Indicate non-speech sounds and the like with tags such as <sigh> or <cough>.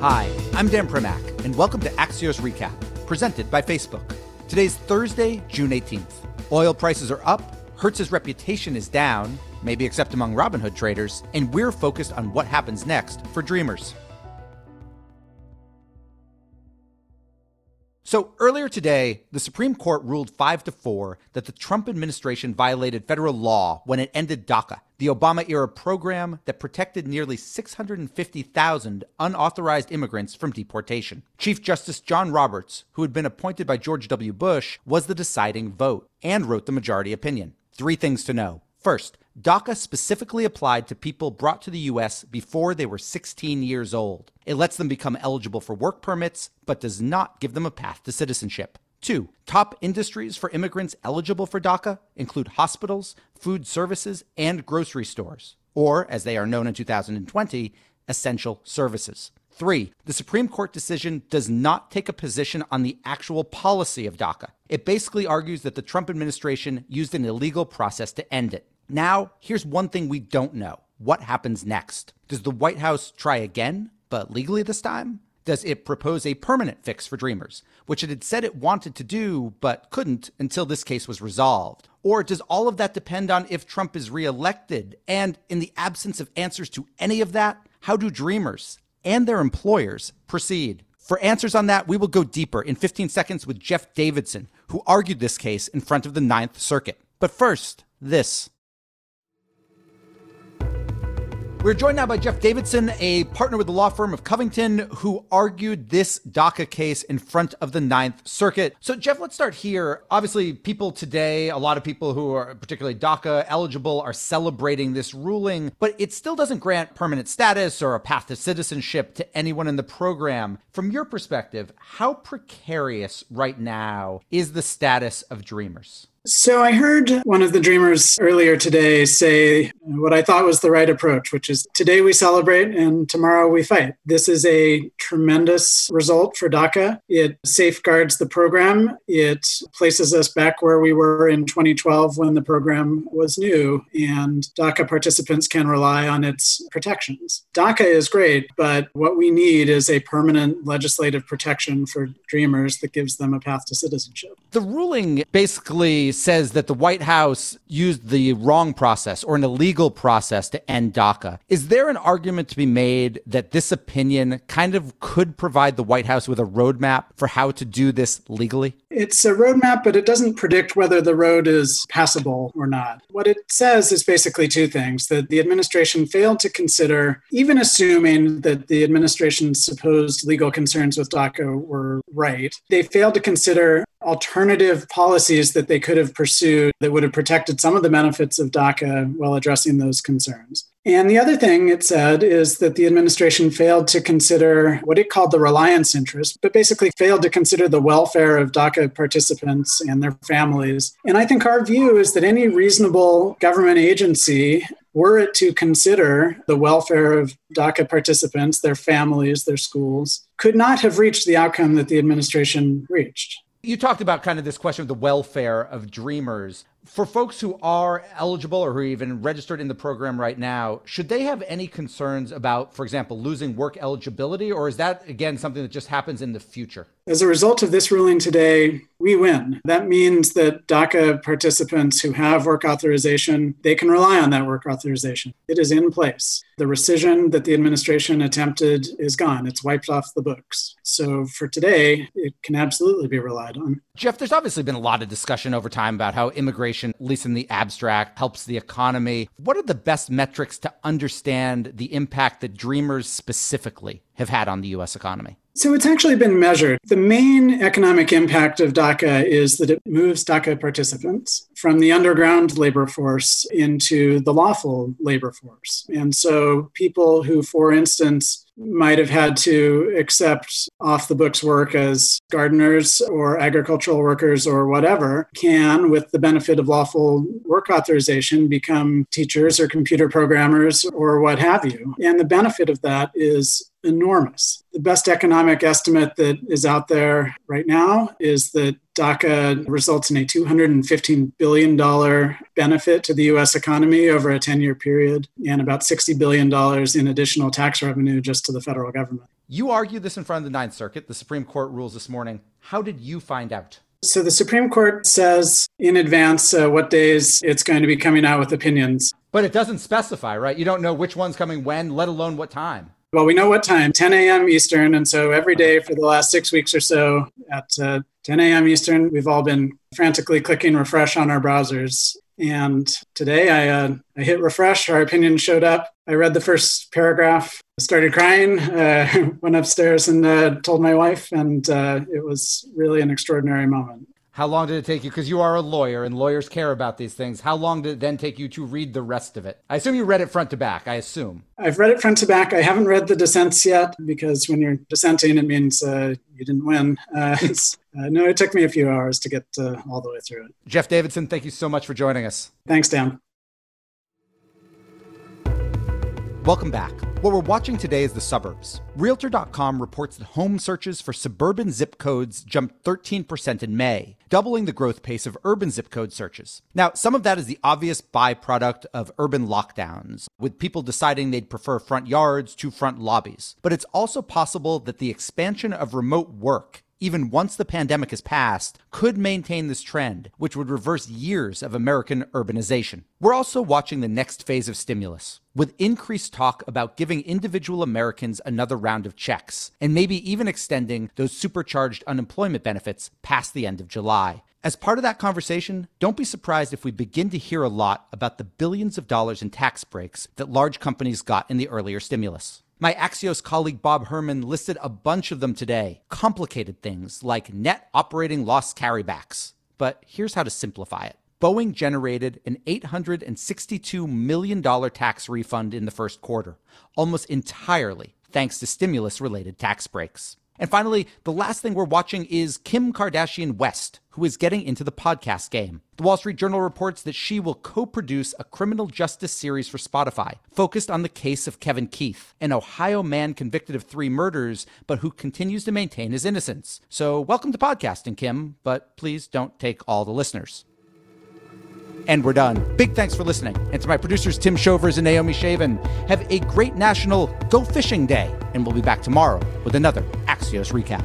Hi, I'm Dan Primack, and welcome to Axios Recap, presented by Facebook. Today's Thursday, June 18th. Oil prices are up, Hertz's reputation is down, maybe except among Robinhood traders, and we're focused on what happens next for Dreamers. So earlier today, the Supreme Court ruled 5 to 4 that the Trump administration violated federal law when it ended DACA, the Obama era program that protected nearly 650,000 unauthorized immigrants from deportation. Chief Justice John Roberts, who had been appointed by George W. Bush, was the deciding vote and wrote the majority opinion. Three things to know. First, DACA specifically applied to people brought to the U.S. before they were 16 years old. It lets them become eligible for work permits, but does not give them a path to citizenship. Two, top industries for immigrants eligible for DACA include hospitals, food services, and grocery stores, or, as they are known in 2020, essential services. Three, the Supreme Court decision does not take a position on the actual policy of DACA. It basically argues that the Trump administration used an illegal process to end it. Now, here's one thing we don't know what happens next? Does the White House try again, but legally this time? Does it propose a permanent fix for Dreamers, which it had said it wanted to do but couldn't until this case was resolved? Or does all of that depend on if Trump is reelected? And in the absence of answers to any of that, how do Dreamers and their employers proceed? For answers on that, we will go deeper in 15 seconds with Jeff Davidson, who argued this case in front of the Ninth Circuit. But first, this. We're joined now by Jeff Davidson, a partner with the law firm of Covington, who argued this DACA case in front of the Ninth Circuit. So, Jeff, let's start here. Obviously, people today, a lot of people who are particularly DACA eligible, are celebrating this ruling, but it still doesn't grant permanent status or a path to citizenship to anyone in the program. From your perspective, how precarious right now is the status of Dreamers? So I heard one of the dreamers earlier today say what I thought was the right approach, which is today we celebrate and tomorrow we fight. This is a tremendous result for DACA. It safeguards the program. It places us back where we were in 2012 when the program was new, and DACA participants can rely on its protections. DACA is great, but what we need is a permanent legislative protection for dreamers that gives them a path to citizenship. The ruling basically says that the White House used the wrong process or an illegal process to end DACA. Is there an argument to be made that this opinion kind of could provide the White House with a roadmap for how to do this legally? It's a roadmap, but it doesn't predict whether the road is passable or not. What it says is basically two things that the administration failed to consider, even assuming that the administration's supposed legal concerns with DACA were right, they failed to consider alternative policies that they could have pursued that would have protected some of the benefits of DACA while addressing those concerns. And the other thing it said is that the administration failed to consider what it called the reliance interest, but basically failed to consider the welfare of DACA participants and their families. And I think our view is that any reasonable government agency were it to consider the welfare of DACA participants, their families, their schools, could not have reached the outcome that the administration reached. You talked about kind of this question of the welfare of dreamers. For folks who are eligible or who are even registered in the program right now, should they have any concerns about, for example, losing work eligibility, or is that, again, something that just happens in the future? As a result of this ruling today, we win. That means that DACA participants who have work authorization, they can rely on that work authorization. It is in place. The rescission that the administration attempted is gone. It's wiped off the books. So for today, it can absolutely be relied on. Jeff, there's obviously been a lot of discussion over time about how immigration, at least in the abstract, helps the economy. What are the best metrics to understand the impact that Dreamers specifically have had on the US economy? So it's actually been measured. The main economic impact of DACA is that it moves DACA participants from the underground labor force into the lawful labor force. And so people who, for instance, might have had to accept off the books work as gardeners or agricultural workers or whatever can, with the benefit of lawful work authorization, become teachers or computer programmers or what have you. And the benefit of that is enormous. The best economic estimate that is out there right now is that DACA results in a $215 billion benefit to the US economy over a 10 year period and about $60 billion in additional tax revenue just to the federal government. You argued this in front of the Ninth Circuit. The Supreme Court rules this morning. How did you find out? So the Supreme Court says in advance uh, what days it's going to be coming out with opinions. But it doesn't specify, right? You don't know which one's coming when, let alone what time. Well, we know what time 10 a.m. Eastern. And so every day for the last six weeks or so at uh, 10 a.m. Eastern, we've all been frantically clicking refresh on our browsers. And today I, uh, I hit refresh, our opinion showed up. I read the first paragraph, started crying, uh, <laughs> went upstairs and uh, told my wife, and uh, it was really an extraordinary moment. How long did it take you? Because you are a lawyer and lawyers care about these things. How long did it then take you to read the rest of it? I assume you read it front to back. I assume. I've read it front to back. I haven't read the dissents yet because when you're dissenting, it means uh, you didn't win. <laughs> Uh, uh, no, it took me a few hours to get uh, all the way through it. Jeff Davidson, thank you so much for joining us. Thanks, Dan. Welcome back. What we're watching today is the suburbs. Realtor.com reports that home searches for suburban zip codes jumped 13% in May, doubling the growth pace of urban zip code searches. Now, some of that is the obvious byproduct of urban lockdowns, with people deciding they'd prefer front yards to front lobbies. But it's also possible that the expansion of remote work even once the pandemic has passed, could maintain this trend, which would reverse years of American urbanization. We're also watching the next phase of stimulus, with increased talk about giving individual Americans another round of checks, and maybe even extending those supercharged unemployment benefits past the end of July. As part of that conversation, don't be surprised if we begin to hear a lot about the billions of dollars in tax breaks that large companies got in the earlier stimulus. My Axios colleague Bob Herman listed a bunch of them today. Complicated things like net operating loss carrybacks. But here's how to simplify it. Boeing generated an $862 million tax refund in the first quarter, almost entirely thanks to stimulus related tax breaks. And finally, the last thing we're watching is Kim Kardashian West, who is getting into the podcast game. The Wall Street Journal reports that she will co produce a criminal justice series for Spotify focused on the case of Kevin Keith, an Ohio man convicted of three murders, but who continues to maintain his innocence. So, welcome to podcasting, Kim, but please don't take all the listeners. And we're done. Big thanks for listening. And to my producers, Tim Shovers and Naomi Shavin, have a great national Go Fishing Day. And we'll be back tomorrow with another Axios recap.